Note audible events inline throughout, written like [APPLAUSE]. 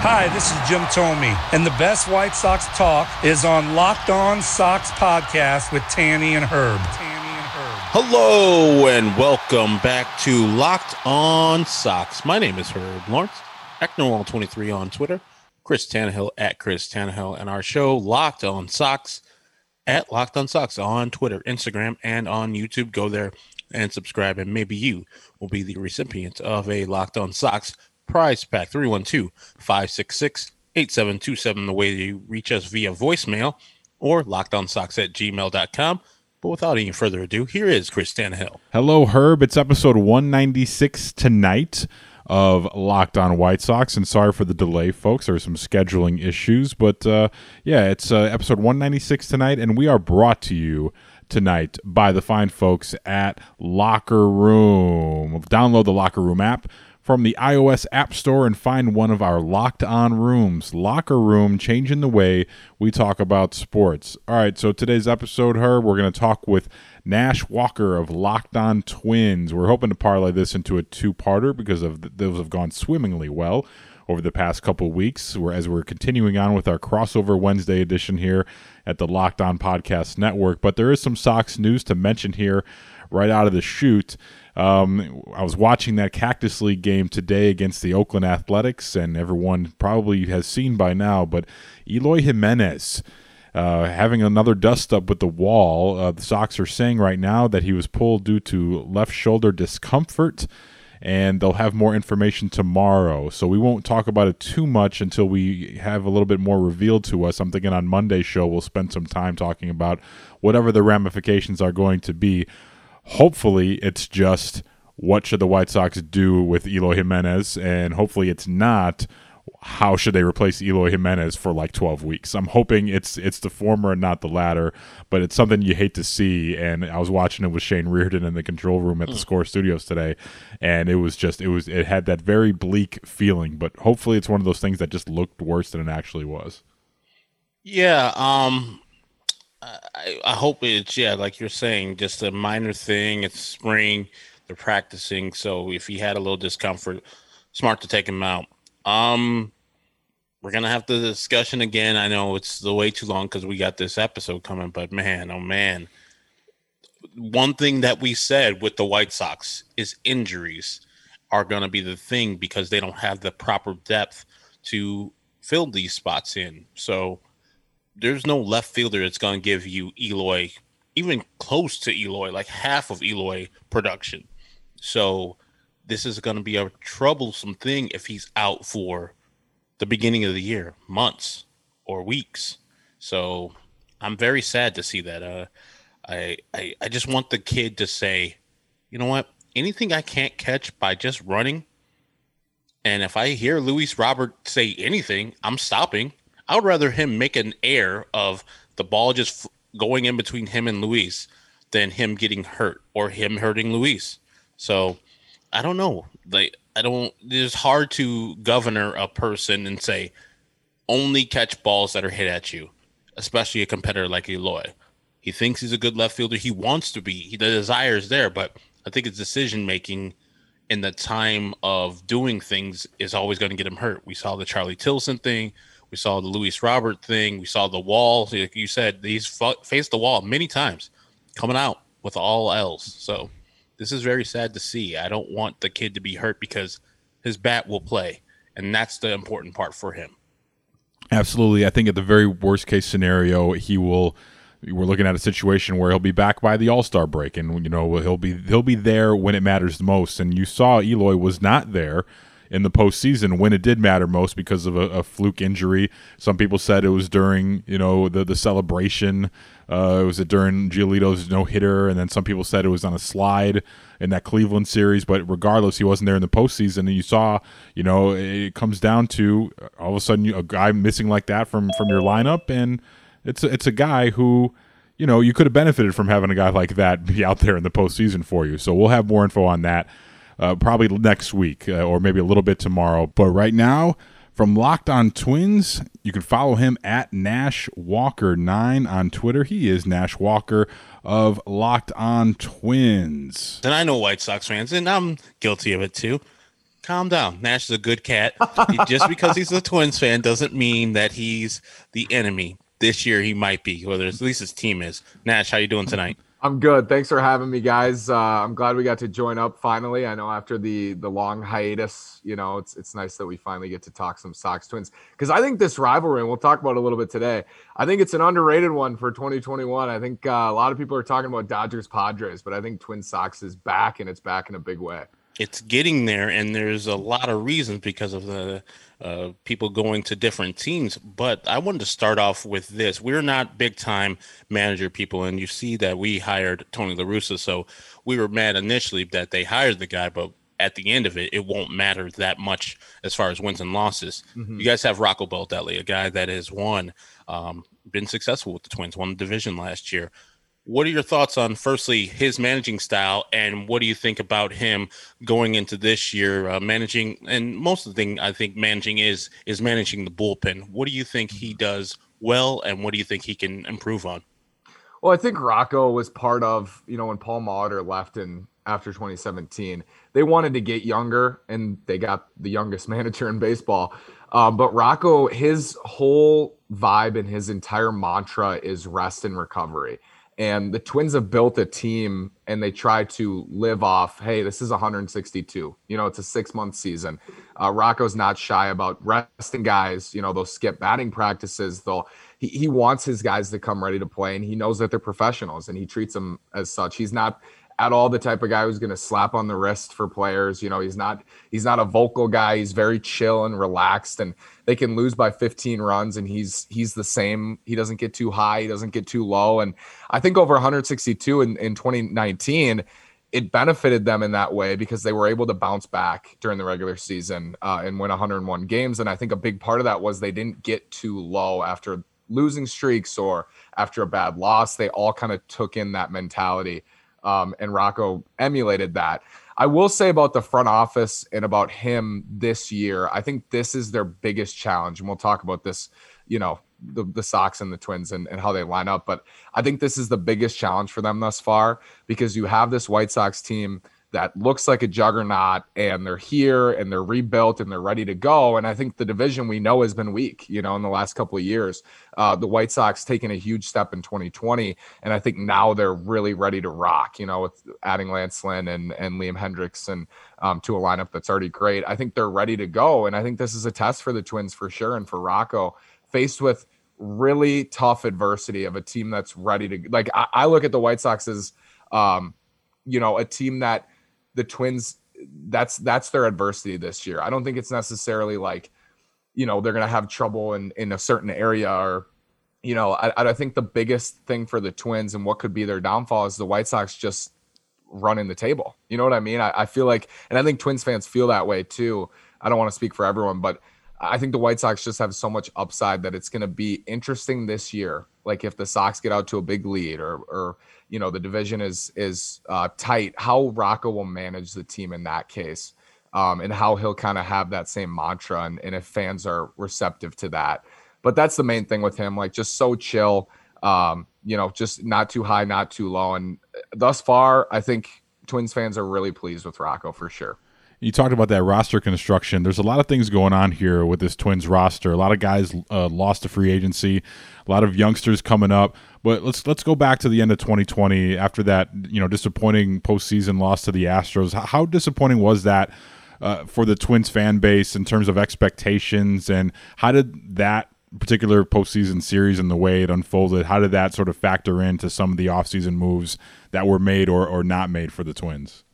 Hi, this is Jim Thome, and the best White Sox talk is on Locked On Sox podcast with Tanny and Herb. Tanny and Herb. Hello and welcome back to Locked On Sox. My name is Herb Lawrence, Ecknerwall23 on Twitter, Chris Tannehill at Chris Tannehill, and our show Locked On Sox at Locked On Sox on Twitter, Instagram, and on YouTube. Go there and subscribe, and maybe you will be the recipient of a Locked On Sox prize pack 312 566 8727. The way you reach us via voicemail or lockedonsox at gmail.com. But without any further ado, here is Chris Tannehill. Hello, Herb. It's episode 196 tonight of Locked On White Sox. And sorry for the delay, folks. There are some scheduling issues. But uh, yeah, it's uh, episode 196 tonight. And we are brought to you tonight by the fine folks at Locker Room. Download the Locker Room app from the iOS App Store and find one of our locked on rooms. Locker Room, changing the way we talk about sports. All right, so today's episode, Herb, we're going to talk with Nash Walker of Locked On Twins. We're hoping to parlay this into a two parter because of those have gone swimmingly well over the past couple weeks We're as we're continuing on with our crossover Wednesday edition here at the Locked On Podcast Network. But there is some Sox news to mention here right out of the chute. Um, I was watching that Cactus League game today against the Oakland Athletics, and everyone probably has seen by now, but Eloy Jimenez. Uh, having another dust up with the wall. Uh, the Sox are saying right now that he was pulled due to left shoulder discomfort, and they'll have more information tomorrow. So we won't talk about it too much until we have a little bit more revealed to us. I'm thinking on Monday's show we'll spend some time talking about whatever the ramifications are going to be. Hopefully, it's just what should the White Sox do with Eloy Jimenez, and hopefully, it's not how should they replace Eloy Jimenez for like 12 weeks. I'm hoping it's it's the former and not the latter, but it's something you hate to see. And I was watching it with Shane Reardon in the control room at the Score Studios today, and it was just it was it had that very bleak feeling. But hopefully, it's one of those things that just looked worse than it actually was. Yeah, um, I, I hope it's yeah, like you're saying, just a minor thing. It's spring, they're practicing, so if he had a little discomfort, smart to take him out. Um, we're gonna have the discussion again. I know it's the way too long because we got this episode coming, but man, oh man, one thing that we said with the White Sox is injuries are gonna be the thing because they don't have the proper depth to fill these spots in. So there's no left fielder that's going to give you Eloy, even close to Eloy, like half of Eloy production. So this is going to be a troublesome thing if he's out for the beginning of the year, months or weeks. So I'm very sad to see that. Uh, I, I I just want the kid to say, you know what? Anything I can't catch by just running, and if I hear Luis Robert say anything, I'm stopping. I would rather him make an air of the ball just going in between him and Luis than him getting hurt or him hurting Luis. So I don't know. Like I don't. It's hard to governor a person and say only catch balls that are hit at you, especially a competitor like Eloy. He thinks he's a good left fielder. He wants to be. He, the desire is there, but I think his decision making in the time of doing things is always going to get him hurt. We saw the Charlie Tilson thing. We saw the Luis Robert thing. We saw the wall. Like you said, he's fa- faced the wall many times, coming out with all L's. So this is very sad to see. I don't want the kid to be hurt because his bat will play, and that's the important part for him. Absolutely. I think at the very worst case scenario, he will. We're looking at a situation where he'll be back by the All Star break, and you know he'll be he'll be there when it matters the most. And you saw Eloy was not there in the postseason when it did matter most because of a, a fluke injury. Some people said it was during you know the the celebration. Uh, was it during Giolito's no hitter, and then some people said it was on a slide in that Cleveland series. But regardless, he wasn't there in the postseason, and you saw, you know, it comes down to all of a sudden a guy missing like that from from your lineup, and it's it's a guy who you know, you could have benefited from having a guy like that be out there in the postseason for you. So we'll have more info on that uh, probably next week uh, or maybe a little bit tomorrow. But right now, from Locked On Twins, you can follow him at Nash Walker nine on Twitter. He is Nash Walker of Locked On Twins. And I know White Sox fans, and I'm guilty of it too. Calm down. Nash is a good cat. Just because he's a Twins fan doesn't mean that he's the enemy this year he might be, whether at least his team is. Nash, how you doing tonight? I'm good. Thanks for having me, guys. Uh, I'm glad we got to join up finally. I know after the the long hiatus, you know, it's it's nice that we finally get to talk some Sox Twins because I think this rivalry, and we'll talk about a little bit today. I think it's an underrated one for 2021. I think uh, a lot of people are talking about Dodgers Padres, but I think Twin Sox is back, and it's back in a big way. It's getting there, and there's a lot of reasons because of the uh, people going to different teams. But I wanted to start off with this. We're not big time manager people, and you see that we hired Tony La Russa. So we were mad initially that they hired the guy, but at the end of it, it won't matter that much as far as wins and losses. Mm-hmm. You guys have Rocco Baldelli, a guy that has won, um, been successful with the Twins, won the division last year. What are your thoughts on, firstly, his managing style, and what do you think about him going into this year, uh, managing? And most of the thing I think managing is is managing the bullpen. What do you think he does well, and what do you think he can improve on? Well, I think Rocco was part of you know when Paul Molitor left in after 2017. They wanted to get younger, and they got the youngest [LAUGHS] manager in baseball. Um, but Rocco, his whole vibe and his entire mantra is rest and recovery. And the Twins have built a team and they try to live off, hey, this is 162. You know, it's a six month season. Uh, Rocco's not shy about resting guys. You know, they'll skip batting practices. They'll, he, he wants his guys to come ready to play and he knows that they're professionals and he treats them as such. He's not, at all the type of guy who's going to slap on the wrist for players. You know, he's not he's not a vocal guy. He's very chill and relaxed, and they can lose by 15 runs, and he's he's the same. He doesn't get too high. He doesn't get too low. And I think over 162 in, in 2019 it benefited them in that way because they were able to bounce back during the regular season uh, and win 101 games. And I think a big part of that was they didn't get too low after losing streaks or after a bad loss. They all kind of took in that mentality um, and Rocco emulated that. I will say about the front office and about him this year, I think this is their biggest challenge. And we'll talk about this, you know, the, the Sox and the Twins and, and how they line up. But I think this is the biggest challenge for them thus far because you have this White Sox team – that looks like a juggernaut and they're here and they're rebuilt and they're ready to go. And I think the division we know has been weak, you know, in the last couple of years. Uh, the White Sox taking a huge step in 2020. And I think now they're really ready to rock, you know, with adding Lance Lynn and, and Liam Hendriks and um, to a lineup that's already great. I think they're ready to go. And I think this is a test for the Twins for sure. And for Rocco, faced with really tough adversity of a team that's ready to, like, I, I look at the White Sox as, um, you know, a team that – the Twins that's that's their adversity this year. I don't think it's necessarily like you know they're going to have trouble in in a certain area or you know I, I think the biggest thing for the Twins and what could be their downfall is the White Sox just running the table. You know what I mean? I, I feel like, and I think Twins fans feel that way too. I don't want to speak for everyone, but I think the White Sox just have so much upside that it's going to be interesting this year. Like if the Sox get out to a big lead or or you know the division is is uh, tight, how Rocco will manage the team in that case, um, and how he'll kind of have that same mantra, and, and if fans are receptive to that. But that's the main thing with him, like just so chill, um, you know, just not too high, not too low, and thus far, I think Twins fans are really pleased with Rocco for sure you talked about that roster construction. There's a lot of things going on here with this Twins roster. A lot of guys uh, lost to free agency, a lot of youngsters coming up. But let's let's go back to the end of 2020 after that you know disappointing postseason loss to the Astros. How disappointing was that uh, for the Twins fan base in terms of expectations, and how did that particular postseason series and the way it unfolded, how did that sort of factor into some of the offseason moves that were made or, or not made for the Twins?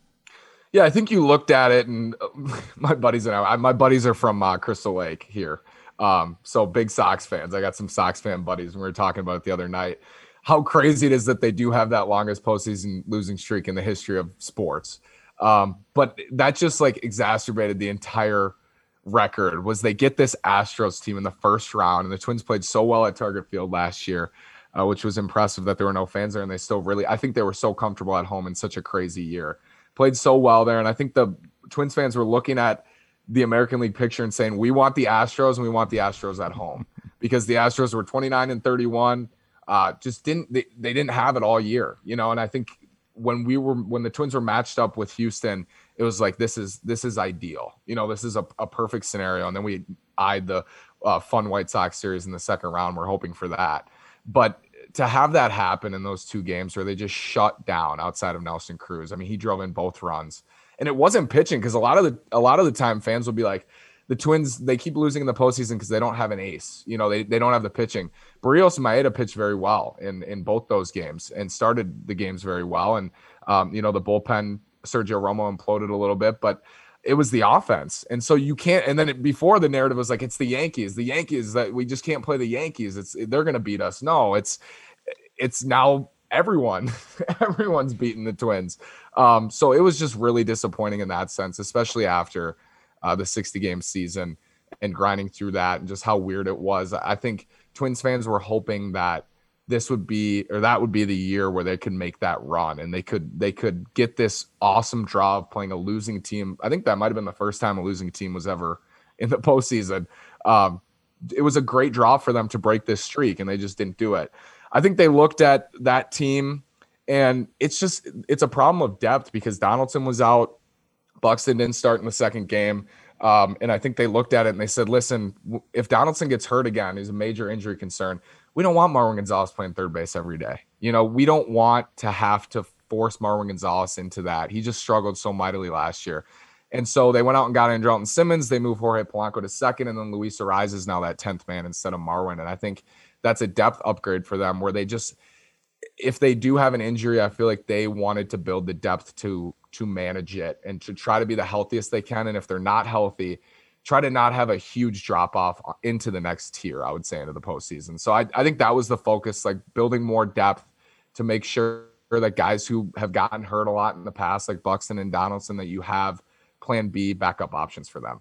Yeah, I think you looked at it, and [LAUGHS] my buddies and I, my buddies are from uh, Crystal Lake here, um, so big Sox fans. I got some Sox fan buddies, and we were talking about it the other night. How crazy it is that they do have that longest postseason losing streak in the history of sports. Um, but that just like exacerbated the entire record. Was they get this Astros team in the first round, and the Twins played so well at Target Field last year. Uh, which was impressive that there were no fans there, and they still really, I think they were so comfortable at home in such a crazy year played so well there. And I think the Twins fans were looking at the American League picture and saying, we want the Astros and we want the Astros at home [LAUGHS] because the Astros were 29 and 31. Uh, just didn't, they, they didn't have it all year, you know? And I think when we were, when the Twins were matched up with Houston, it was like, this is, this is ideal. You know, this is a, a perfect scenario. And then we eyed the uh, fun White Sox series in the second round. We're hoping for that. But to have that happen in those two games where they just shut down outside of Nelson Cruz. I mean, he drove in both runs, and it wasn't pitching because a lot of the a lot of the time fans will be like, the Twins they keep losing in the postseason because they don't have an ace. You know, they, they don't have the pitching. Berrios and Maeda pitched very well in in both those games and started the games very well. And um, you know, the bullpen Sergio Romo imploded a little bit, but it was the offense. And so you can't. And then it, before the narrative was like, it's the Yankees. The Yankees that we just can't play the Yankees. It's they're going to beat us. No, it's it's now everyone [LAUGHS] everyone's beating the twins um, so it was just really disappointing in that sense especially after uh, the 60 game season and grinding through that and just how weird it was i think twins fans were hoping that this would be or that would be the year where they could make that run and they could they could get this awesome draw of playing a losing team i think that might have been the first time a losing team was ever [LAUGHS] in the postseason um, it was a great draw for them to break this streak and they just didn't do it I think they looked at that team and it's just it's a problem of depth because Donaldson was out, Buxton didn't start in the second game. Um, and I think they looked at it and they said, listen, if Donaldson gets hurt again, is a major injury concern. We don't want Marwin Gonzalez playing third base every day. You know, we don't want to have to force Marwin Gonzalez into that. He just struggled so mightily last year. And so they went out and got Andrelton Simmons. They moved Jorge Polanco to second, and then Luis Arraez is now that 10th man instead of Marwin. And I think that's a depth upgrade for them where they just if they do have an injury, I feel like they wanted to build the depth to to manage it and to try to be the healthiest they can. And if they're not healthy, try to not have a huge drop off uh, into the next tier, I would say, into the postseason. So I, I think that was the focus, like building more depth to make sure that guys who have gotten hurt a lot in the past, like Buxton and Donaldson, that you have plan B backup options for them.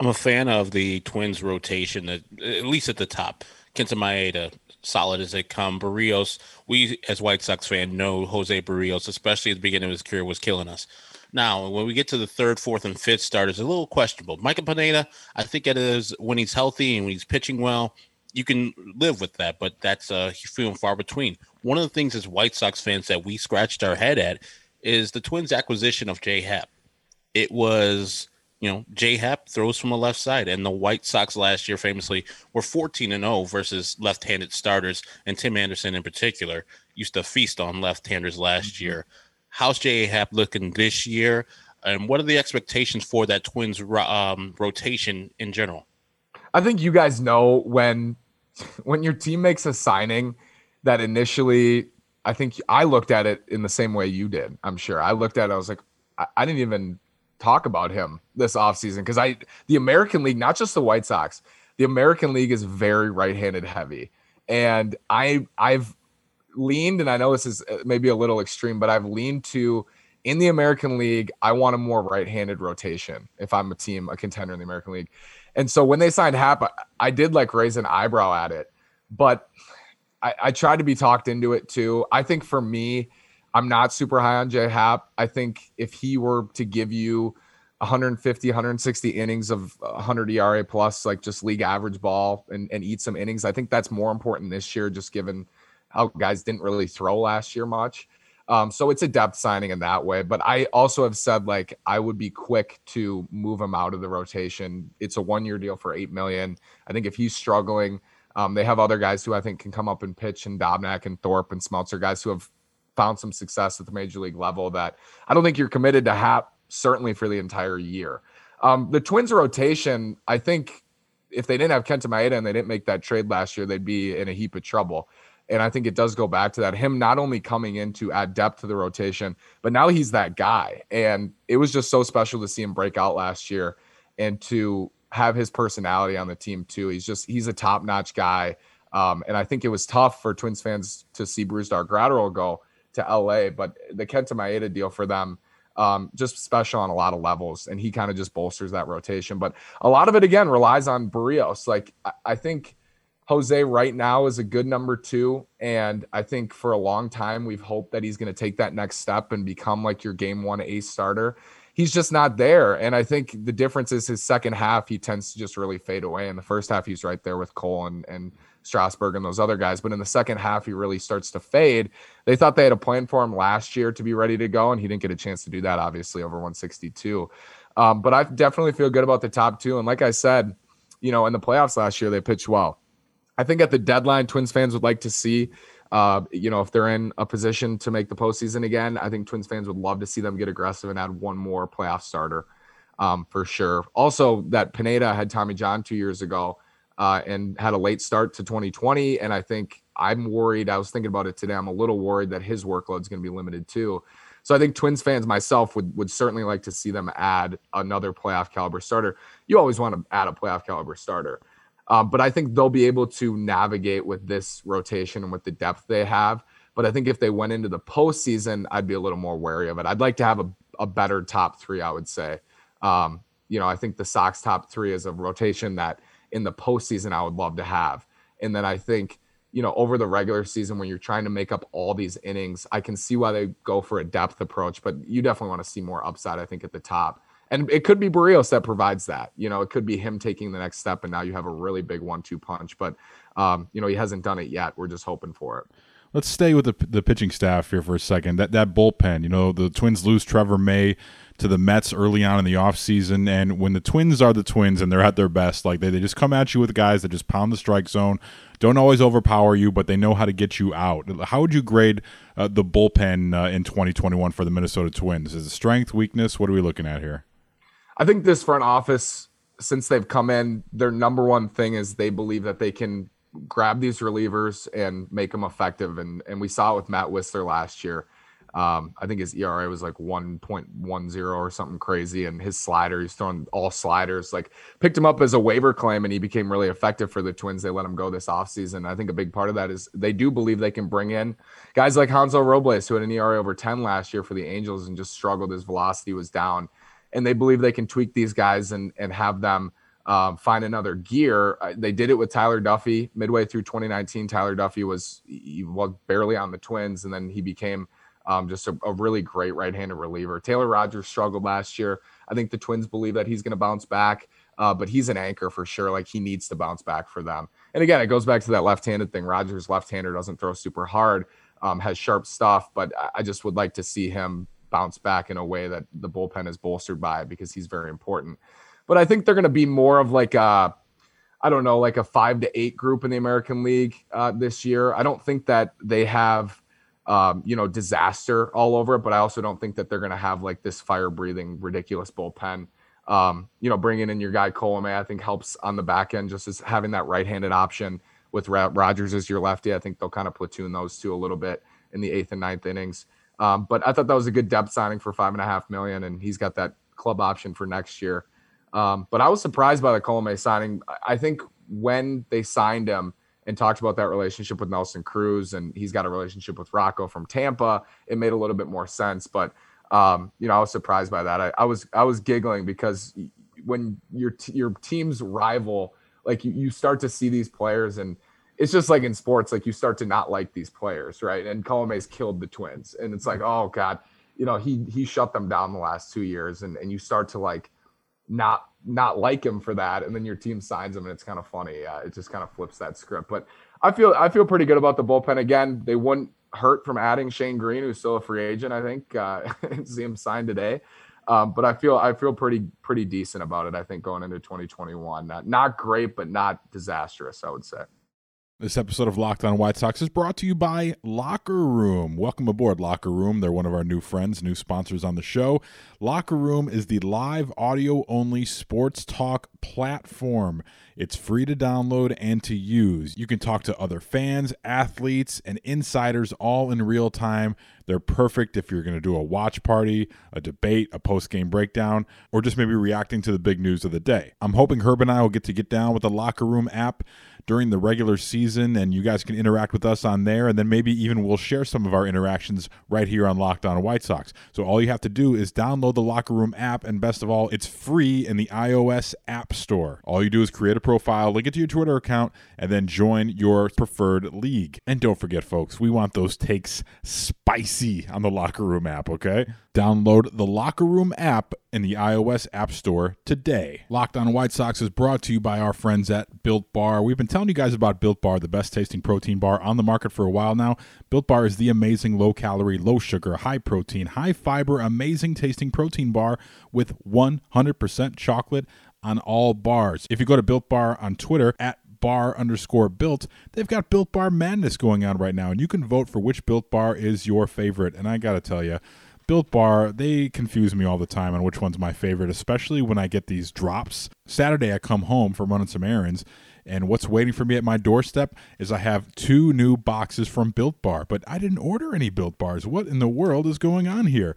I'm a fan of the Twins rotation, at least at the top. Kenta Maeda, solid as they come. Berrios, we as White Sox fan know Jose Berrios, especially at the beginning of his career, was killing us. Now, when we get to the third, fourth, and fifth starters, a little questionable. Michael Pineda, I think it is when he's healthy and when he's pitching well, you can live with that, but that's uh, few and far between. One of the things as White Sox fans that we scratched our head at is the Twins' acquisition of Jay Happ. It was you know, Jay Happ throws from the left side, and the White Sox last year famously were 14 and 0 versus left-handed starters, and Tim Anderson in particular used to feast on left-handers last mm-hmm. year. How's Jay Happ looking this year, and what are the expectations for that Twins um, rotation in general? I think you guys know when when your team makes a signing that initially, I think I looked at it in the same way you did. I'm sure I looked at it. I was like, I, I didn't even talk about him this offseason because I the American League, not just the White Sox, the American League is very right-handed heavy. And I I've leaned, and I know this is uh, maybe a little extreme, but I've leaned to in the American League, I want a more right-handed rotation if I'm a team, a contender in the American League. And so when they signed Happ, I, did like raise an eyebrow at it, but I, I tried to be talked into it too. I think for me, I'm not super high on Jay Happ. I think if he were to give you 150, 160 innings of 100 ERA plus, like just league average ball and, and eat some innings, I think that's more important this year, just given how guys didn't really throw last year much. Um, so it's a depth signing in that way. But I also have said like I would be quick to move him out of the rotation. It's a one year deal for eight million. I think if he's struggling, um, they have other guys who I think can come up and pitch, and Dobnak and Thorpe and Smeltzer, guys who have found some success at the major league level that I don't think you're committed to Happ certainly for the entire year. Um, the Twins rotation, I think if they didn't have Kenta Maeda and they didn't make that trade last year, they'd be in a heap of trouble. And I think it does go back to that him not only coming in to add depth to the rotation, but now he's that guy. And it was just so special to see him break out last year and to have his personality on the team too. He's just he's a top notch guy. Um, and I think it was tough for Twins fans to see Brusdar Graterol go to LA, but the Kenta Maeda deal for them um, just special on a lot of levels, and he kind of just bolsters that rotation. But a lot of it again relies on Berrios. Like I, I think Jose right now is a good number two, and I think for a long time we've hoped that he's going to take that next step and become like your game one ace starter. He's just not there, and I think the difference is his second half he tends to just really fade away. In the first half, he's right there with Cole and and Strasburg and those other guys. But in the second half, he really starts to fade. They thought they had a plan for him last year to be ready to go, and he didn't get a chance to do that, obviously, over 162. Um, but I definitely feel good about the top two. And like I said, you know, in the playoffs last year, they pitched well. I think at the deadline, Twins fans would like to see, uh, you know, if they're in a position to make the postseason again, I think Twins fans would love to see them get aggressive and add one more playoff starter um, for sure. Also, that Pineda had Tommy John two years ago uh, and had a late start to 2020. And I think I'm worried. I was thinking about it today. I'm a little worried that his workload is going to be limited too. So I think Twins fans, myself, would would certainly like to see them add another playoff caliber starter. You always want to add a playoff caliber starter, um, but I think they'll be able to navigate with this rotation and with the depth they have. But I think if they went into the postseason, I'd be a little more wary of it. I'd like to have a, a better top three. I would say, um, you know, I think the Sox top three is a rotation that in the postseason I would love to have. And then I think, you know, over the regular season when you're trying to make up all these innings, I can see why they go for a depth approach, but you definitely want to see more upside, I think, at the top. And it could be Berrios that provides that. You know, it could be him taking the next step, and now you have a really big one-two punch. But um, you know, he hasn't done it yet. We're just hoping for it. Let's stay with the the pitching staff here for a second. That that bullpen, you know, the Twins lose Trevor May to the Mets early on in the offseason. And when the Twins are the Twins and they're at their best, like they, they just come at you with guys that just pound the strike zone, don't always overpower you, but they know how to get you out. How would you grade uh, the bullpen uh, in 2021 for the Minnesota Twins? Is it strength, weakness? What are we looking at here? I think this front office, since they've come in, their number one thing is they believe that they can grab these relievers and make them effective. And and we saw it with Matt Wisler last year. Um, I think his ERA was like 1.10 or something crazy, and his slider, he's throwing all sliders. Like picked him up as a waiver claim, and he became really effective for the Twins. They let him go this offseason. I think a big part of that is they do believe they can bring in guys like Hansel Robles, who had an ERA over 10 last year for the Angels and just struggled. His velocity was down, and they believe they can tweak these guys and and have them. Um, find another gear. Uh, they did it with Tyler Duffey midway through 2019. Tyler Duffey was was barely on the Twins, and then he became um, just a, a, really great right-handed reliever. Taylor Rogers struggled last year. I think the Twins believe that he's going to bounce back, uh, but he's an anchor for sure. Like he needs to bounce back for them. And again, it goes back to that left-handed thing. Rogers left-hander doesn't throw super hard, um, has sharp stuff, but I just would like to see him bounce back in a way that the bullpen is bolstered by because he's very important. But I think they're going to be more of like a I don't know, like a five to eight group in the American League uh, this year. I don't think that they have um, you know, disaster all over it. But I also don't think that they're going to have like this fire breathing, ridiculous bullpen. Um, you know, bringing in your guy Colomé, I think helps on the back end, just as having that right handed option with Rogers as your lefty. I think they'll kind of platoon those two a little bit in the eighth and ninth innings. Um, but I thought that was a good depth signing for five and a half million, and he's got that club option for next year. Um, but I was surprised by the Colomé signing. I think when they signed him, and talked about that relationship with Nelson Cruz, and he's got a relationship with Rocco from Tampa. It made a little bit more sense, but um, you know, I was surprised by that. I, I, was I was giggling because when your t- your team's rival, like you, you start to see these players, and it's just like in sports, like you start to not like these players, right? And Colomé's killed the Twins, and it's like, oh god, you know, he he shut them down the last two years, and and you start to like not not like him for that, and then your team signs him, and it's kind of funny. Uh, it just kind of flips that script. But I feel I feel pretty good about the bullpen. Again, they wouldn't hurt from adding Shane Greene, who's still a free agent. I think uh, [LAUGHS] see him signed today. Um, but I feel I feel pretty pretty decent about it. I think going into 2021, not not great, but not disastrous. I would say. This episode of Locked On White Sox is brought to you by Locker Room. Welcome aboard, Locker Room. They're one of our new friends, new sponsors on the show. Locker Room is the live audio only sports talk platform. It's free to download and to use. You can talk to other fans, athletes, and insiders all in real time. They're perfect if you're going to do a watch party, a debate, a post game breakdown, or just maybe reacting to the big news of the day. I'm hoping Herb and I will get to get down with the Locker Room app during the regular season, and you guys can interact with us on there, and then maybe even we'll share some of our interactions right here on Locked On White Sox. So all you have to do is download the Locker Room app, and best of all, it's free in the iOS App Store. All you do is create a profile, link it to your Twitter account, and then join your preferred league. And don't forget, folks, we want those takes spicy on the Locker Room app, okay? Download the Locker Room app in the iOS App Store today. Locked on White Sox is brought to you by our friends at Built Bar. We've been telling you guys about Built Bar, the best tasting protein bar on the market for a while now. Built Bar is the amazing low calorie, low sugar, high protein, high fiber, amazing tasting protein bar with 100% chocolate on all bars. If you go to Built Bar on Twitter at bar underscore built, they've got Built Bar madness going on right now, and you can vote for which Built Bar is your favorite. And I got to tell you, Built Bar, they confuse me all the time on which one's my favorite, especially when I get these drops. Saturday, I come home from running some errands, and what's waiting for me at my doorstep is I have two new boxes from Built Bar, but I didn't order any Built Bars. What in the world is going on here?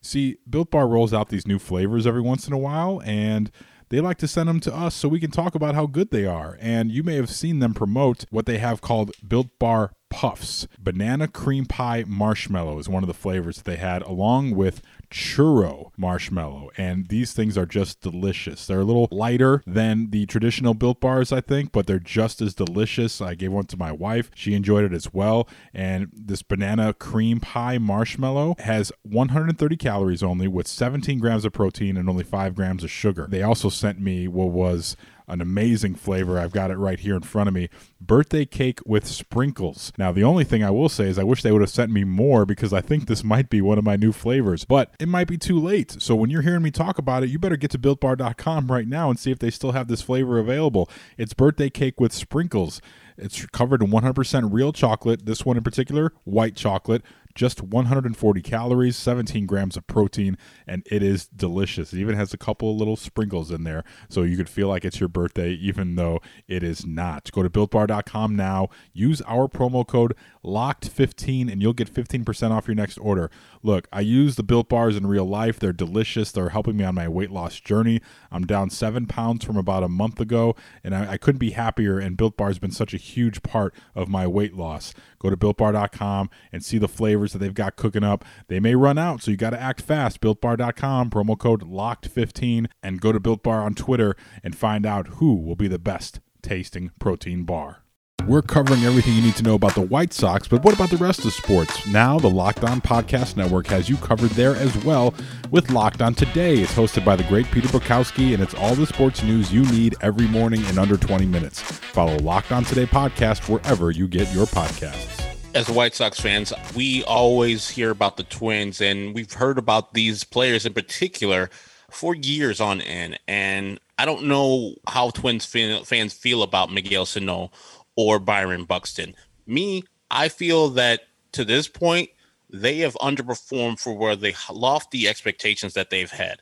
See, Built Bar rolls out these new flavors every once in a while, and they like to send them to us so we can talk about how good they are. And you may have seen them promote what they have called Built Bar Puffs. Banana cream pie marshmallow is one of the flavors that they had, along with churro marshmallow. And these things are just delicious. They're a little lighter than the traditional built bars, I think, but they're just as delicious. I gave one to my wife. She enjoyed it as well. And this banana cream pie marshmallow has 130 calories only with 17 grams of protein and only 5 grams of sugar. They also sent me what was an amazing flavor. I've got it right here in front of me. Birthday cake with sprinkles. Now, the only thing I will say is I wish they would have sent me more because I think this might be one of my new flavors, but it might be too late. So when you're hearing me talk about it, you better get to builtbar.com right now and see if they still have this flavor available. It's birthday cake with sprinkles. It's covered in 100% real chocolate. This one in particular, white chocolate just 140 calories, 17 grams of protein, and it is delicious. It even has a couple of little sprinkles in there, so you could feel like it's your birthday, even though it is not. Go to builtbar.com now, use our promo code LOCKED15, and you'll get 15% off your next order. Look, I use the built bars in real life. They're delicious. They're helping me on my weight loss journey. I'm down seven pounds from about a month ago, and I, I couldn't be happier. And Built Bar has been such a huge part of my weight loss. Go to builtbar.com and see the flavors that they've got cooking up. They may run out, so you got to act fast. BuiltBar.com, promo code LOCKED15, and go to Built Bar on Twitter and find out who will be the best tasting protein bar. We're covering everything you need to know about the White Sox, but what about the rest of sports? Now, the Locked On Podcast Network has you covered there as well with Locked On Today. It's hosted by the great Peter Bukowski, and it's all the sports news you need every morning in under 20 minutes. Follow Locked On Today podcast wherever you get your podcasts as White Sox fans, we always hear about the Twins, and we've heard about these players in particular for years on end. And I don't know how Twins fans feel about Miguel Sano or Byron Buxton. Me, I feel that to this point, they have underperformed for where the lofty expectations that they've had.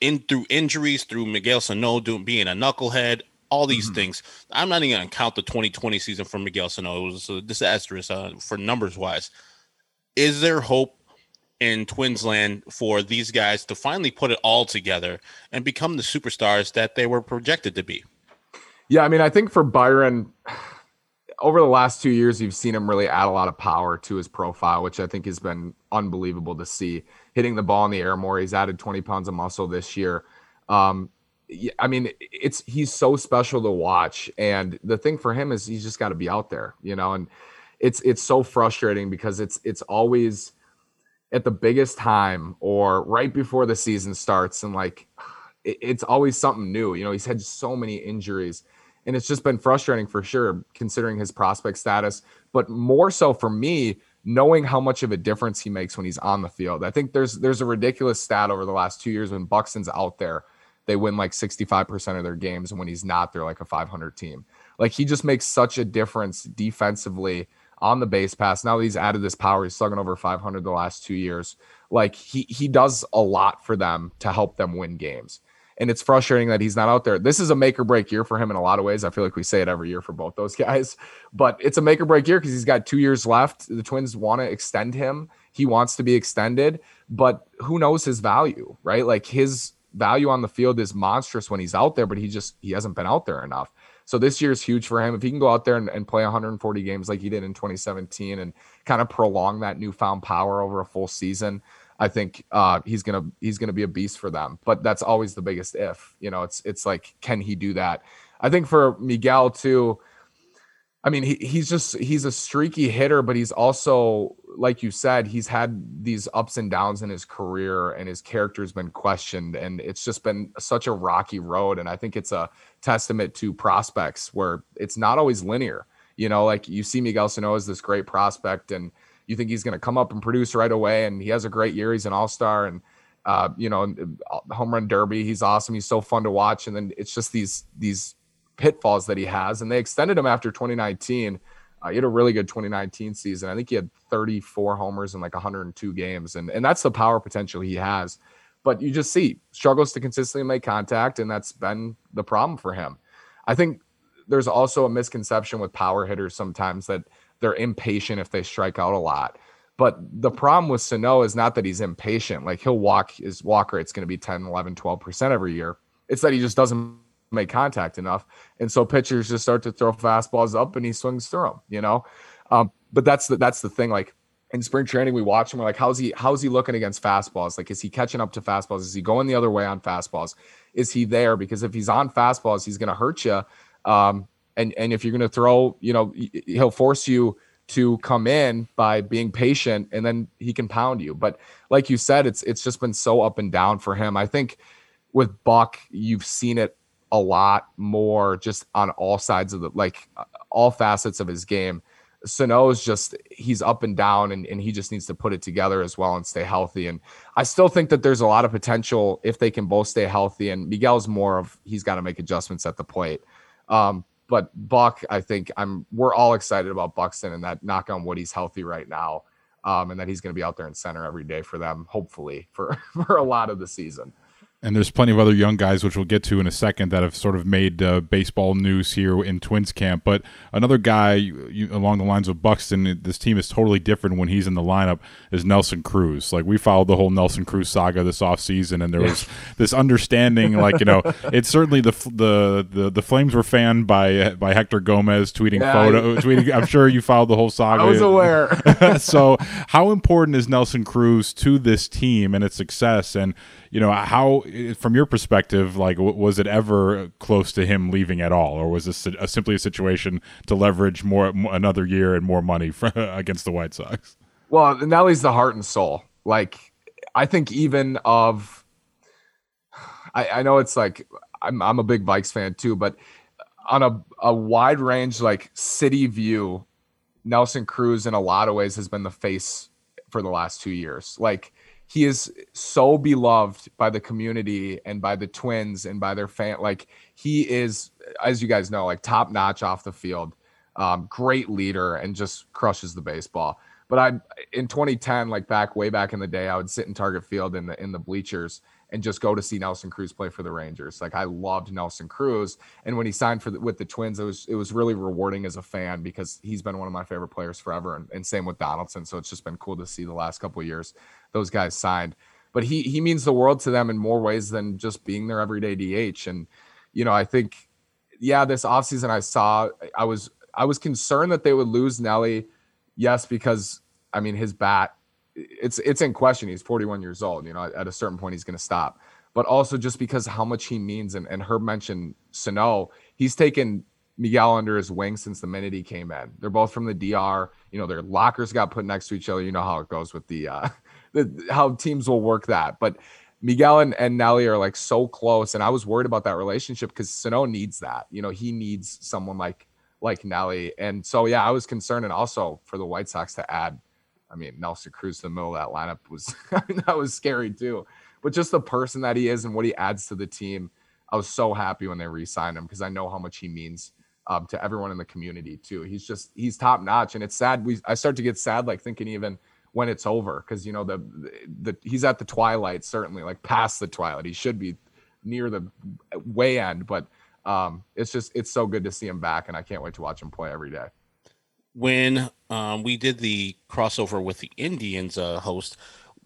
In through injuries, through Miguel Sano doing being a knucklehead, all these mm-hmm. things. I'm not even to count the 2020 season for Miguel Sano. It was a disastrous uh, for numbers wise. Is there hope in Twinsland for these guys to finally put it all together and become the superstars that they were projected to be? Yeah, I mean, I think for Byron, over the last two years, you've seen him really add a lot of power to his profile, which I think has been unbelievable to see. Hitting the ball in the air more, he's added 20 pounds of muscle this year. Um, I mean, it's he's so special to watch, and the thing for him is he's just got to be out there, you know. And it's it's so frustrating because it's it's always at the biggest time or right before the season starts, and like it's always something new. You know, he's had so many injuries, and it's just been frustrating for sure, considering his prospect status. But more so for me, knowing how much of a difference he makes when he's on the field. I think there's there's a ridiculous stat over the last two years when Buxton's out there they win like 65% of their games. And when he's not, they're like a 500 team. Like he just makes such a difference defensively on the base pass. Now that he's added this power. He's slugging over 500 the last two years. Like he he does a lot for them to help them win games. And it's frustrating that he's not out there. This is a make or break year for him in a lot of ways. I feel like we say it every year for both those [LAUGHS] guys, but it's a make or break year because he's got two years left. The Twins want to extend him. He wants to be extended, but who knows his value, right? Like his value on the field is monstrous when he's out there, but he just he hasn't been out there enough. So this year is huge for him. If he can go out there and, and, play 140 games like he did in 2017 and kind of prolong that newfound power over a full season, I think uh, he's gonna he's gonna be a beast for them. But that's always the biggest if. You know, it's it's like can he do that? I think for Miguel too. I mean, he, he's just he's a streaky hitter, but he's also, like you said, he's had these ups and downs in his career, and his character's been questioned, and it's just been such a rocky road. And I think it's a testament to prospects where it's not always linear. You know, like you see Miguel Sano as this great prospect, and you think he's going to come up and produce right away, and he has a great year. He's an all star, and uh, you know, home run derby. He's awesome. He's so fun to watch, and then it's just these these pitfalls that he has. And they extended him after 2019. Uh, he had a really good 2019 season. I think he had 34 homers in like 102 games, and and that's the power potential he has. But you just see struggles to consistently make contact, and that's been the problem for him. I think there's also a misconception with power hitters sometimes that they're impatient if they strike out a lot. But the problem with Sano is not that he's impatient. Like he'll walk, his walk rate's going to be 10, 11, 12% every year. It's that he just doesn't make contact enough. And so pitchers just start to throw fastballs up and he swings through them, you know? Um, but that's the, that's the thing. Like in spring training, we watch him. We're like, how's he, how's he looking against fastballs? Like, is he catching up to fastballs? Is he going the other way on fastballs? Is he there? Because if he's on fastballs, he's going to hurt you. Um, and, and if you're going to throw, you know, he'll force you to come in by being patient and then he can pound you. But like you said, it's, it's just been so up and down for him. I think with Buck, you've seen it a lot more just on all sides of the like all facets of his game. Sano is just he's up and down and, and he just needs to put it together as well and stay healthy. And I still think that there's a lot of potential if they can both stay healthy. And Miguel's more of he's got to make adjustments at the plate. Um, but Buck, I think I'm we're all excited about Buxton and that knock on wood he's healthy right now. Um, and that he's going to be out there in center every day for them, hopefully for [LAUGHS] for a lot of the season. And there's plenty of other young guys, which we'll get to in a second, that have sort of made uh, baseball news here in Twins camp. But another guy you, along the lines of Buxton, this team is totally different when he's in the lineup, is Nelson Cruz. Like, we followed the whole Nelson Cruz saga this offseason, and there was [LAUGHS] this understanding, like, you know, [LAUGHS] it's certainly the, the the the Flames were fanned by by Hector Gomez tweeting yeah, tweeting. I'm [LAUGHS] sure you followed the whole saga. I was aware. so, how important is Nelson Cruz to this team and its success? And you know how from your perspective like was it ever close to him leaving at all? Or was this a, simply a situation to leverage more another year and more money for, [LAUGHS] against the white sox? Well nelly's the heart and soul. Like i think even of i, I know it's like I'm, I'm a big bikes fan too but on a, a wide range like city view nelson cruz in a lot of ways has been the face for the last two years. Like he is so beloved by the community and by the twins and by their fan like he is as you guys know like top notch off the field um, great leader and just crushes the baseball. But i in 2010 like back way back in the day i would sit in target field in the in the bleachers and just go to see Nelson Cruz play for the Rangers. Like I loved Nelson Cruz, and when he signed for the, with the Twins, it was it was really rewarding as a fan because he's been one of my favorite players forever, and, and same with Donaldson. So it's just been cool to see the last couple years those guys signed. But he he means the world to them in more ways than just being their everyday DH. And you know, I think yeah, this offseason I saw I was I was concerned that they would lose Nelly. Yes, because I mean his bat it's it's in question. He's 41 years old. You know, at a certain point, he's going to stop. But also just because how much he means, and, and Herb mentioned Sano, he's taken Miguel under his wing since the minute he came in. They're both from the DR. You know, their lockers got put next to each other. You know how it goes with the, uh, [LAUGHS] the how teams will work that. But Miguel and, and Nelly are like so close, and I was worried about that relationship because Sano needs that. You know, he needs someone like like Nelly, and so yeah, I was concerned, and also for the White Sox to add I mean, Nelson Cruz in the middle of that lineup was [LAUGHS] I mean, that was scary too. but just the person that he is and what he adds to the team. I was so happy when they re-signed him because I know how much he means um, to everyone in the community too. He's just he's top notch, and it's sad. We I start to get sad like thinking even when it's over because you know the, the the he's at the twilight certainly like past the twilight. He should be near the way end, but um, it's just it's so good to see him back, and I can't wait to watch him play every day. When um, we did the crossover with the Indians uh, host,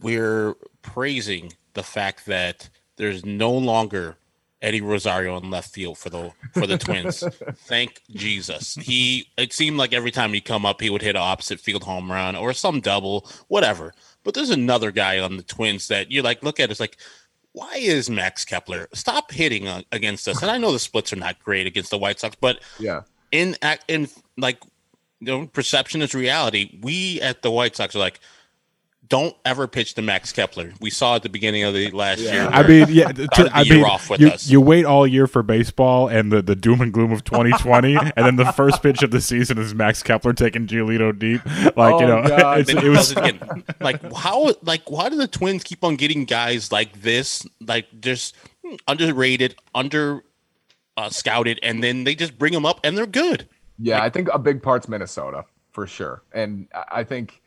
we're praising the fact that there's no longer Eddie Rosario in left field for the for the Twins. [LAUGHS] Thank Jesus. He it seemed like every time he come up, he would hit an opposite field home run or some double, whatever. But there's another guy on the Twins that you're like look at. It's like, why is Max Kepler stop hitting uh, against us? And I know the splits are not great against the White Sox, but yeah, in in like you know, perception is reality. We at the White Sox are like don't ever pitch to Max Kepler. We saw at the beginning of the last Yeah. year. I mean, yeah. To, I mean, off with you, us. you wait all year for baseball and the, the doom and gloom of 2020, [LAUGHS] and then the first pitch of the season is Max Kepler taking Giolito deep. Like you Oh, know, [LAUGHS] it's, it was it again. like how like why do the twins keep on getting guys like this like just underrated under uh, scouted and then they just bring them up and they're good Yeah, I think a big part's Minnesota for sure, and I- think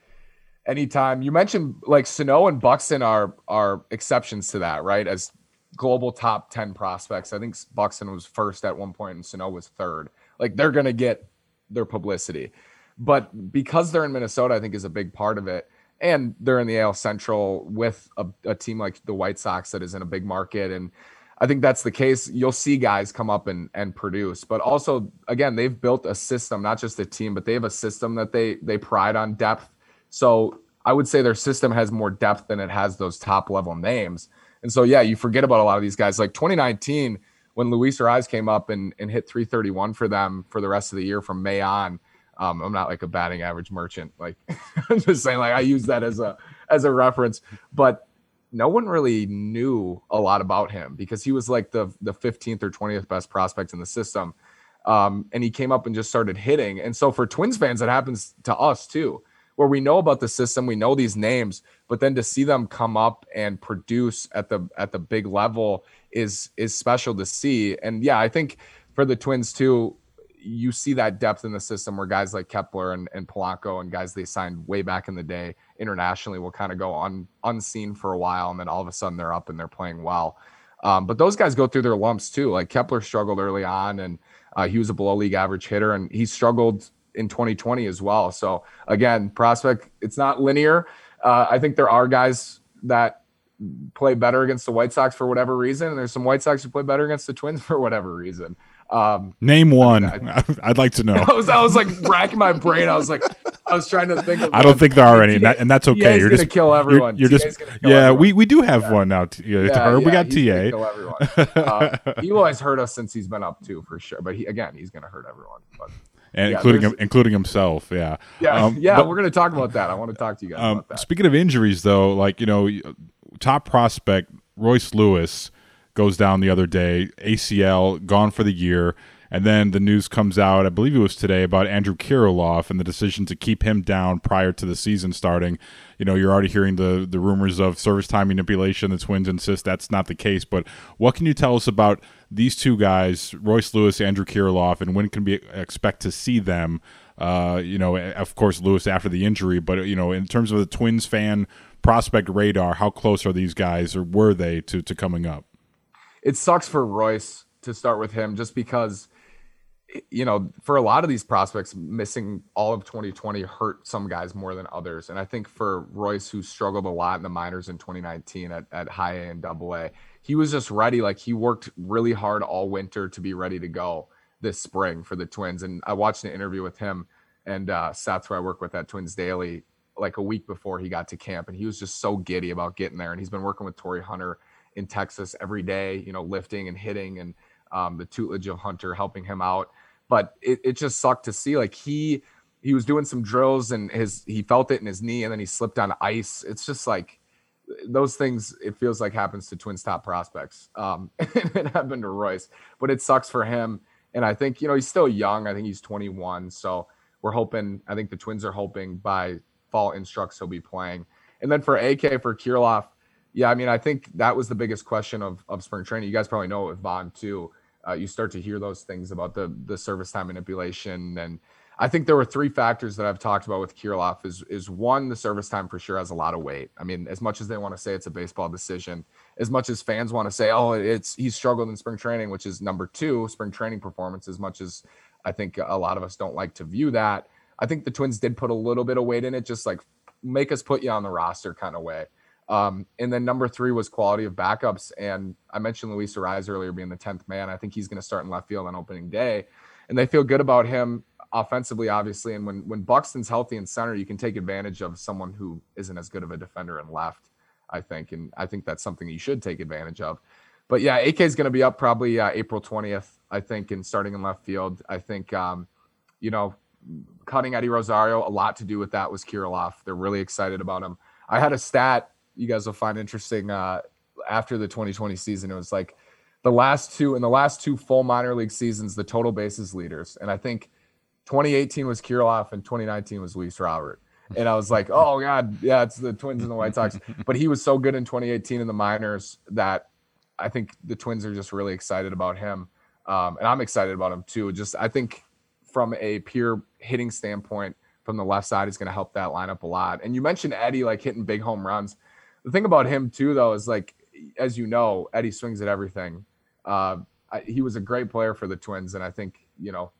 anytime you mentioned like Sano and Buxton are are exceptions to that, right? As global top ten prospects, I think Buxton was first at one point and Sano was third. Like they're gonna get their publicity, but because they're in Minnesota, I think is a big part of it. And they're in the AL Central with a, a team like the White Sox that is in a big market and I think that's the case. You'll see guys come up and and produce, but also again, they've built a system, not just a team, but they have a system that they they pride on depth. So I would say their system has more depth than it has those top level names. And so yeah, you forget about a lot of these guys. Like 2019, when Luis Arraez came up and, and hit 331 for them for the rest of the year from May on. Um, I'm not like a batting average merchant. Like [LAUGHS] I'm just saying, like I use that as a as a reference, but no one really knew a lot about him because he was like the the 15th or 20th best prospect in the system. Um, and he came up and just started hitting. And so for Twins fans, it happens to us too, where we know about the system, we know these names, but then to see them come up and produce at the at the big level is is special to see. And yeah, I think for the Twins too, you see that depth in the system where guys like Kepler and, and Polanco and guys they signed way back in the day internationally will kind of go un, unseen for a while and then all of a sudden they're up and they're playing well. Um, but those guys go through their lumps too. Like Kepler struggled early on and uh, he was a below league average hitter and he struggled in 2020 as well. So again, prospect, it's not linear. Uh, I think there are guys that play better against the White Sox for whatever reason. And there's some White Sox who play better against the Twins [LAUGHS] for whatever reason. Um, name one. I- [LAUGHS] I'd like to know. I was, I was like racking my brain. I was like, I was trying to think. Of I don't one. think there are any, [LAUGHS] and, that, and that's okay. TA's You're gonna just kill you're- everyone. You're, just kill yeah. everyone. We we do have one now. T- Yeah, or we yeah, got TA. kill everyone. [LAUGHS] Uh, always hurt us since he's been up too, for sure. But he again, he's gonna hurt everyone. But and yeah, including him, including himself. Yeah, yeah, Um, yeah, but- we're gonna talk about that. I want to talk to you guys Um, about that. speaking of injuries, though, like you know, top prospect Royce Lewis goes down the other day, ACL, gone for the year, and then the news comes out. I believe it was today about Andrew Kirilloff and the decision to keep him down prior to the season starting. You know, you're already hearing the the rumors of service time manipulation. The Twins insist that's not the case. But what can you tell us about these two guys, Royce Lewis, Andrew Kirilloff, and when can we expect to see them? Uh, you know, of course, Lewis after the injury, but you know, in terms of the Twins fan prospect radar, how close are these guys, or were they to to coming up? It sucks for Royce to start with him just because you know for a lot of these prospects missing all of 2020 hurt some guys more than others. And I think for Royce who struggled a lot in the minors in 2019 at, at high A and double A he was just ready. Like he worked really hard all winter to be ready to go this spring for the Twins. And I watched an interview with him and uh who I work with at Twins Daily like a week before he got to camp. And he was just so giddy about getting there. And he's been working with Torii Hunter in Texas every day, you know, lifting and hitting and um, the tutelage of Hunter helping him out. But it, it just sucked to see like he he was doing some drills and his he felt it in his knee and then he slipped on ice. It's just like those things it feels like happens to twins top prospects. Um [LAUGHS] it happened to Royce, but it sucks for him. And I think, you know, he's still young. I think he's 21. So we're hoping, I think the twins are hoping by fall instructs he'll be playing. And then for AK for Kirilloff, yeah, I mean, I think that was the biggest question of of spring training. You guys probably know it with Vaughn too. Uh, you start to hear those things about the the service time manipulation and I think there were three factors that I've talked about with Kirilloff is is one, the service time for sure has a lot of weight. I mean, as much as they want to say it's a baseball decision, as much as fans want to say, oh, it's he's struggled in spring training, which is number two, spring training performance, as much as I think a lot of us don't like to view that. I think the Twins did put a little bit of weight in it, just like make us put you on the roster kind of way. Um, and then number three was quality of backups. And I mentioned Luis Arraez earlier being the 10th man. I think he's going to start in left field on opening day. And they feel good about him offensively, obviously. And when when Buxton's healthy in center, you can take advantage of someone who isn't as good of a defender in left. I think, and I think that's something you should take advantage of. But yeah, AK is going to be up probably uh, April twentieth, I think, and starting in left field. I think, um, you know, cutting Eddie Rosario a lot to do with that was Kirilloff. They're really excited about him. I had a stat you guys will find interesting uh, after the 2020 season. It was like the last two in the last two full minor league seasons, the total bases leaders, and I think 2018 was Kirilloff and 2019 was Luis Robert. And I was like, [LAUGHS] oh God, yeah, it's the Twins and the White Sox. But he was so good in 2018 in the minors that I think the Twins are just really excited about him. Um, and I'm excited about him too. Just I think from a pure hitting standpoint, from the left side, is going to help that lineup a lot. And you mentioned Eddie like hitting big home runs. The thing about him too, though, is like, as you know, Eddie swings at everything. Uh, I, he was a great player for the Twins, and I think you know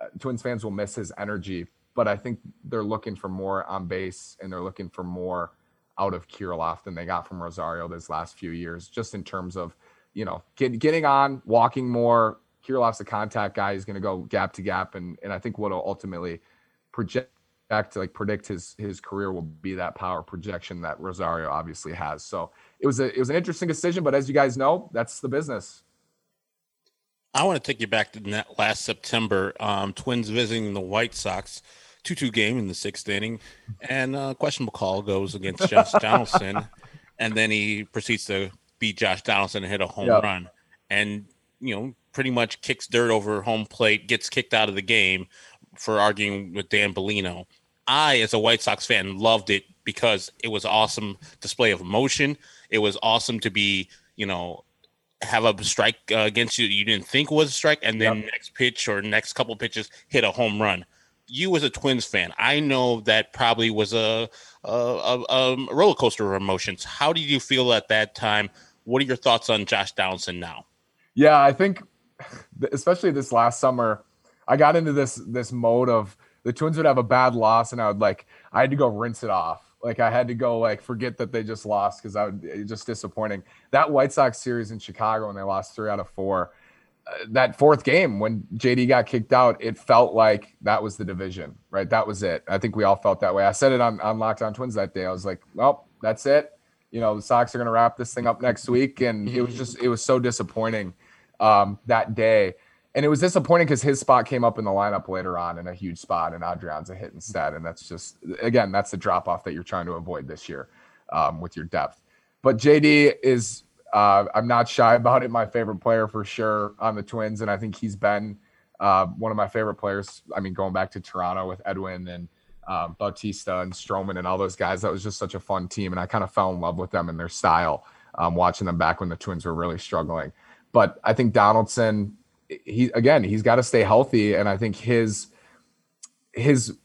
uh, Twins fans will miss his energy, but I think they're looking for more on base and they're looking for more out of Kirilloff than they got from Rosario this last few years, just in terms of, you know, get, getting on, walking more. Kirilloff's a contact guy. He's going to go gap to gap. And, and I think what will ultimately project back to like predict his his career will be that power projection that Rosario obviously has. So it was a it was an interesting decision, but as you guys know, that's the business. I want to take you back to last September. Um, Twins visiting the White Sox, two-two game in the sixth inning, and a questionable call goes against Josh [LAUGHS] Donaldson, and then he proceeds to beat Josh Donaldson and hit a home yep. run, and you know pretty much kicks dirt over home plate, gets kicked out of the game for arguing with Dan Bellino. I, as a White Sox fan, loved it because it was awesome display of emotion. It was awesome to be, you know, have a strike uh, against you you didn't think was a strike, and then yep. next pitch or next couple pitches hit a home run. You as a Twins fan, I know that probably was a, a, a, a roller coaster of emotions. How did you feel at that time? What are your thoughts on Josh Donaldson now? Yeah, I think especially this last summer, I got into this this mode of the Twins would have a bad loss, and I would like I had to go rinse it off like I had to go like forget that they just lost because I would just disappointing. That White Sox series in Chicago when they lost three out of four. Uh, that fourth game when JD got kicked out, it felt like that was the division, right? That was it. I think we all felt that way. I said it on on Locked On Twins that day. I was like, well, that's it. You know, the Sox are going to wrap this thing up next week, and it was [LAUGHS] just it was so disappointing um, that day. And it was disappointing because his spot came up in the lineup later on in a huge spot, and Adrianza hit instead. And that's just, again, that's the drop off that you're trying to avoid this year um, with your depth. But JD is, uh, I'm not shy about it, my favorite player for sure on the Twins. And I think he's been uh, one of my favorite players. I mean, going back to Toronto with Edwin and um, Bautista and Stroman and all those guys, that was just such a fun team. And I kind of fell in love with them and their style um, watching them back when the Twins were really struggling. But I think Donaldson, he again he's got to stay healthy and i think his his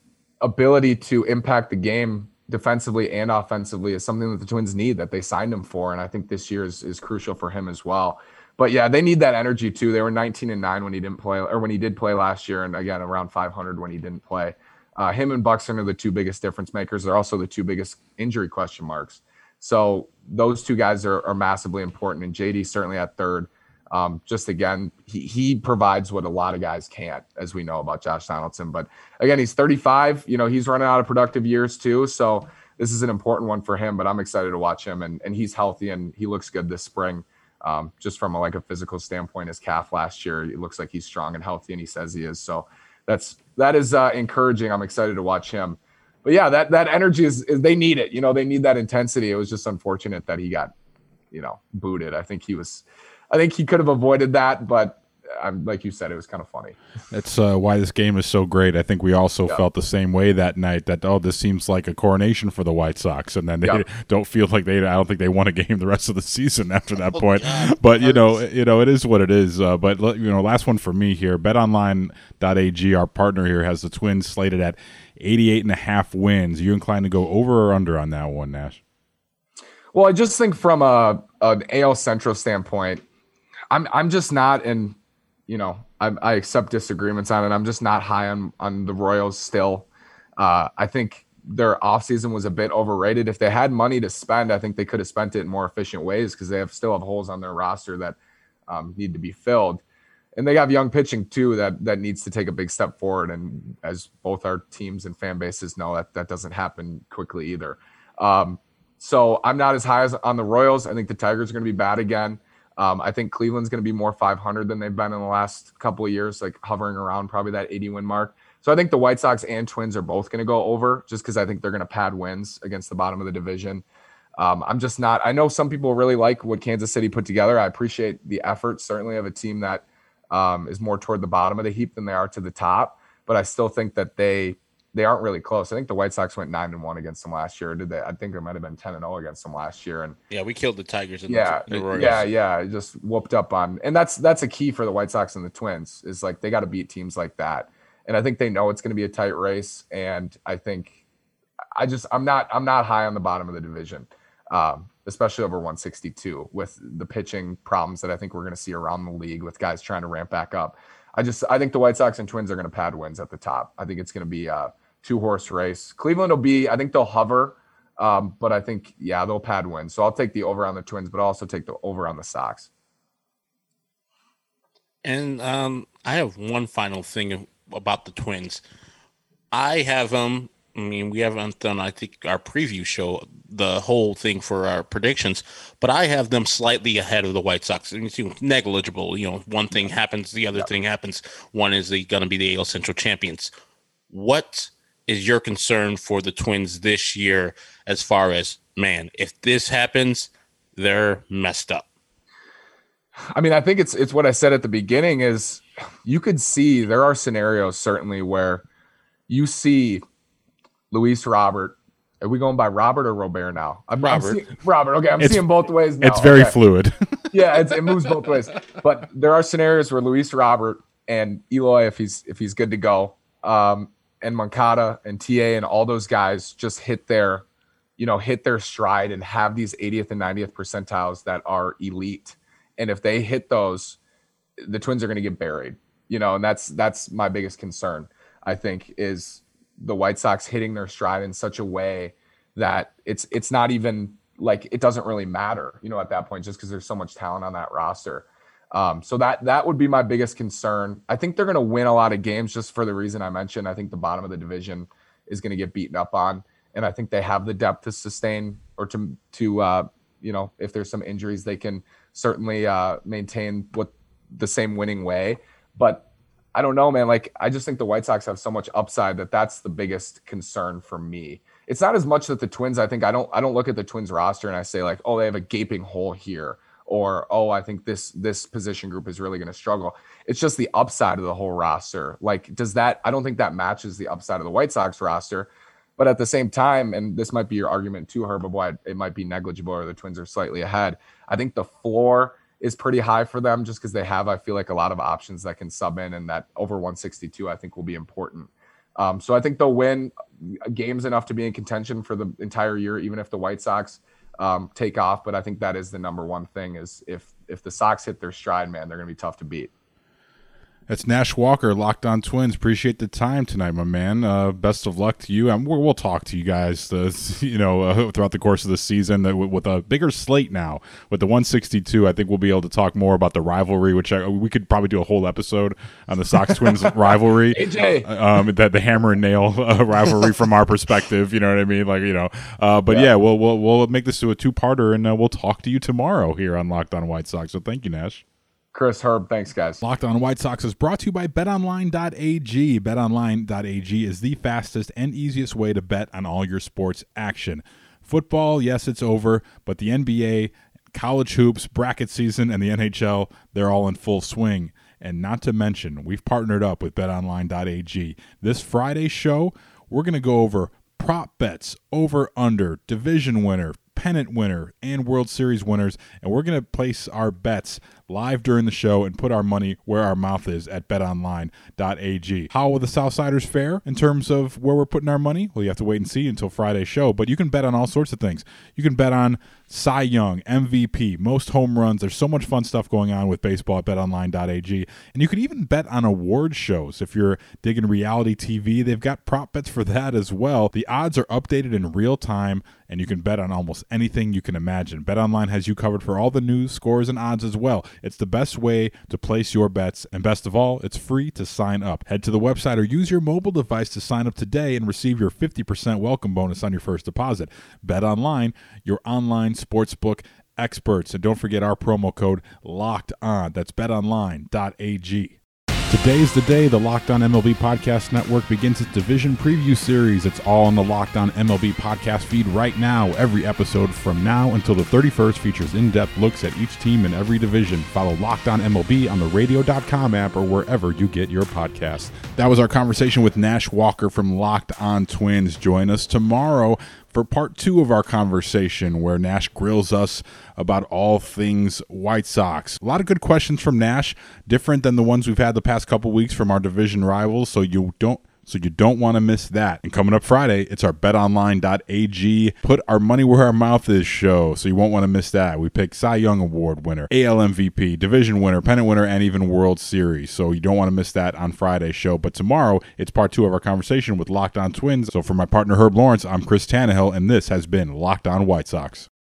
ability to impact the game defensively and offensively is something that the twins need that they signed him for and i think this year is, is crucial for him as well. But yeah they need that energy too. They were 19 and 9 when he didn't play or when he did play last year and again around 500 when he didn't play. Uh, him and buxton are the two biggest difference makers. They're also the two biggest injury question marks. So those two guys are, are massively important and jd certainly at third um, just again, he, he provides what a lot of guys can't, as we know about Josh Donaldson. But again, he's 35. You know, he's running out of productive years too. So this is an important one for him. But I'm excited to watch him, and and he's healthy and he looks good this spring. Um, just from a, like a physical standpoint, his calf last year, it looks like he's strong and healthy, and he says he is. So that's that is uh, encouraging. I'm excited to watch him. But yeah, that that energy is, is they need it. You know, they need that intensity. It was just unfortunate that he got, you know, booted. I think he was I think he could have avoided that, but I'm like you said, it was kind of funny. That's uh, why this game is so great. I think we also Yeah. felt the same way that night. That oh, this seems like a coronation for the White Sox, and then they Yeah. [LAUGHS] don't feel like they. I don't think they won a game the rest of the season after that Oh, point. God. But you know, you know, it is what it is. Uh, but you know, last one for me here. BetOnline.ag, our partner here, has the Twins slated at 88 and a half wins. Are you inclined to go over or under on that one, Nash? Well, I just think from a an AL Central standpoint, I'm I'm just not in, you know, I, I accept disagreements on it. I'm just not high on on the Royals still. Uh, I think their offseason was a bit overrated. If they had money to spend, I think they could have spent it in more efficient ways because they have still have holes on their roster that um, need to be filled. And they have young pitching too that that needs to take a big step forward. And as both our teams and fan bases know, that that doesn't happen quickly either. Um, so I'm not as high as on the Royals. I think the Tigers are going to be bad again. Um, I think Cleveland's going to be more 500 than they've been in the last couple of years, like hovering around probably that 80 win mark. So I think the White Sox and Twins are both going to go over just because I think they're going to pad wins against the bottom of the division. Um, I'm just not. I know some people really like what Kansas City put together. I appreciate the effort, certainly of a team that um, is more toward the bottom of the heap than they are to the top. But I still think that they they aren't really close. I think the White Sox went nine and one against them last year. Did they? I think it might have been ten and zero against them last year. And Yeah, we killed the Tigers and yeah, the, the yeah, yeah, just whooped up on. And that's that's a key for the White Sox and the Twins is like they got to beat teams like that. And I think they know it's going to be a tight race. And I think I just I'm not I'm not high on the bottom of the division, um, especially over 162 with the pitching problems that I think we're going to see around the league with guys trying to ramp back up. I just I think the White Sox and Twins are going to pad wins at the top. I think it's going to be a two horse race. Cleveland will be I think they'll hover, um, but I think yeah they'll pad wins. So I'll take the over on the Twins, but I'll also take the over on the Sox. And um, I have one final thing about the Twins. I have them. I mean, we haven't done, I think, our preview show, the whole thing for our predictions, but I have them slightly ahead of the White Sox. I mean, it's negligible. You know, one thing happens, the other thing happens. One is the going to be the AL Central champions. What is your concern for the Twins this year as far as, man, if this happens, they're messed up? I mean, I think it's it's what I said at the beginning is you could see there are scenarios certainly where you see Luis Robert. Are we going by Robert or Robert now? I'm, I'm Robert. seeing- Robert. Okay, I'm It's- seeing both ways now. It's very Okay. fluid. [LAUGHS] yeah, it's, it moves both ways. But there are scenarios where Luis Robert and Eloy, if he's if he's good to go, um, and Moncada and TA and all those guys just hit their, you know, hit their stride and have these 80th and 90th percentiles that are elite. And if they hit those, the Twins are going to get buried. You know, and that's that's my biggest concern. I think is the White Sox hitting their stride in such a way that it's it's not even like it doesn't really matter, you know, at that point, just because there's so much talent on that roster. Um, so that that would be my biggest concern. I think they're going to win a lot of games just for the reason I mentioned. I think the bottom of the division is going to get beaten up on, and I think they have the depth to sustain or to to uh, you know if there's some injuries they can certainly uh, maintain what the same winning way. But I don't know, man. Like I just think the White Sox have so much upside that that's the biggest concern for me. It's not as much that the Twins. I think I don't. I don't look at the Twins roster and I say like, oh, they have a gaping hole here, or oh, I think this this position group is really going to struggle. It's just the upside of the whole roster. Like, does that? I don't think that matches the upside of the White Sox roster. But at the same time, and this might be your argument too, Herb, of why it might be negligible or the Twins are slightly ahead. I think the floor is pretty high for them just because they have, I feel like, a lot of options that can sub in, and that over 162, I think, will be important. Um, so I think they'll win games enough to be in contention for the entire year, even if the White Sox um, take off. But I think that is the number one thing is if if the Sox hit their stride, man, they're going to be tough to beat. That's Nash Walker, Locked On Twins. Appreciate the time tonight, my man. Uh, best of luck to you. And we'll, talk to you guys, uh, [LAUGHS] you know, uh, throughout the course of the season uh, with, with a bigger slate now. With the 162, I think we'll be able to talk more about the rivalry, which I, we could probably do a whole episode on the Sox Twins [LAUGHS] rivalry. AJ. um, that the hammer and nail uh, [LAUGHS] rivalry from our perspective. You know what I mean? Like you know, uh, but yeah, Yeah. we'll we'll we'll make this to a two parter, and uh, we'll talk to you tomorrow here on Locked On White Sox. So thank you, Nash. Chris Herb, thanks, guys. Locked On White Sox is brought to you by BetOnline.ag. BetOnline.ag is the fastest and easiest way to bet on all your sports action. Football, yes, it's over, but the NBA, college hoops, bracket season, and the NHL, they're all in full swing. And not to mention, we've partnered up with betonline.ag. This Friday show, we're going to go over prop bets, over under, division winner, pennant winner, and World Series winners. And we're going to place our bets live during the show and put our money where our mouth is at betonline.ag. How will the Southsiders fare in terms of where we're putting our money? Well, you have to wait and see until Friday's show, but you can bet on all sorts of things. You can bet on Cy Young, MVP, most home runs. There's so much fun stuff going on with baseball at betonline.ag. And you can even bet on award shows. If you're digging reality TV, they've got prop bets for that as well. The odds are updated in real time, and you can bet on almost anything you can imagine. BetOnline has you covered for all the news, scores, and odds as well. It's the best way to place your bets, and best of all, it's free to sign up. Head to the website or use your mobile device to sign up today and receive your 50% welcome bonus on your first deposit. BetOnline, your online sportsbook experts. And don't forget our promo code LOCKED ON. That's betonline.ag. Today's the day the Locked On MLB Podcast Network begins its division preview series. It's all on the Locked On MLB podcast feed right now. Every episode from now until the 31st features in depth looks at each team in every division. Follow Locked On MLB on the radio.com app or wherever you get your podcasts. That was our conversation with Nash Walker from Locked On Twins. Join us tomorrow for part two of our conversation, where Nash grills us about all things White Sox. A lot of good questions from Nash, different than the ones we've had the past couple weeks from our division rivals, so you don't so you don't want to miss that. And coming up Friday, it's our betonline.ag put our money where our mouth is show. So you won't want to miss that. We pick Cy Young Award winner, AL MVP, division winner, pennant winner, and even World Series. So you don't want to miss that on Friday's show. But tomorrow, it's part two of our conversation with Locked On Twins. So for my partner Herb Lawrence, I'm Chris Tannehill, and this has been Locked On White Sox.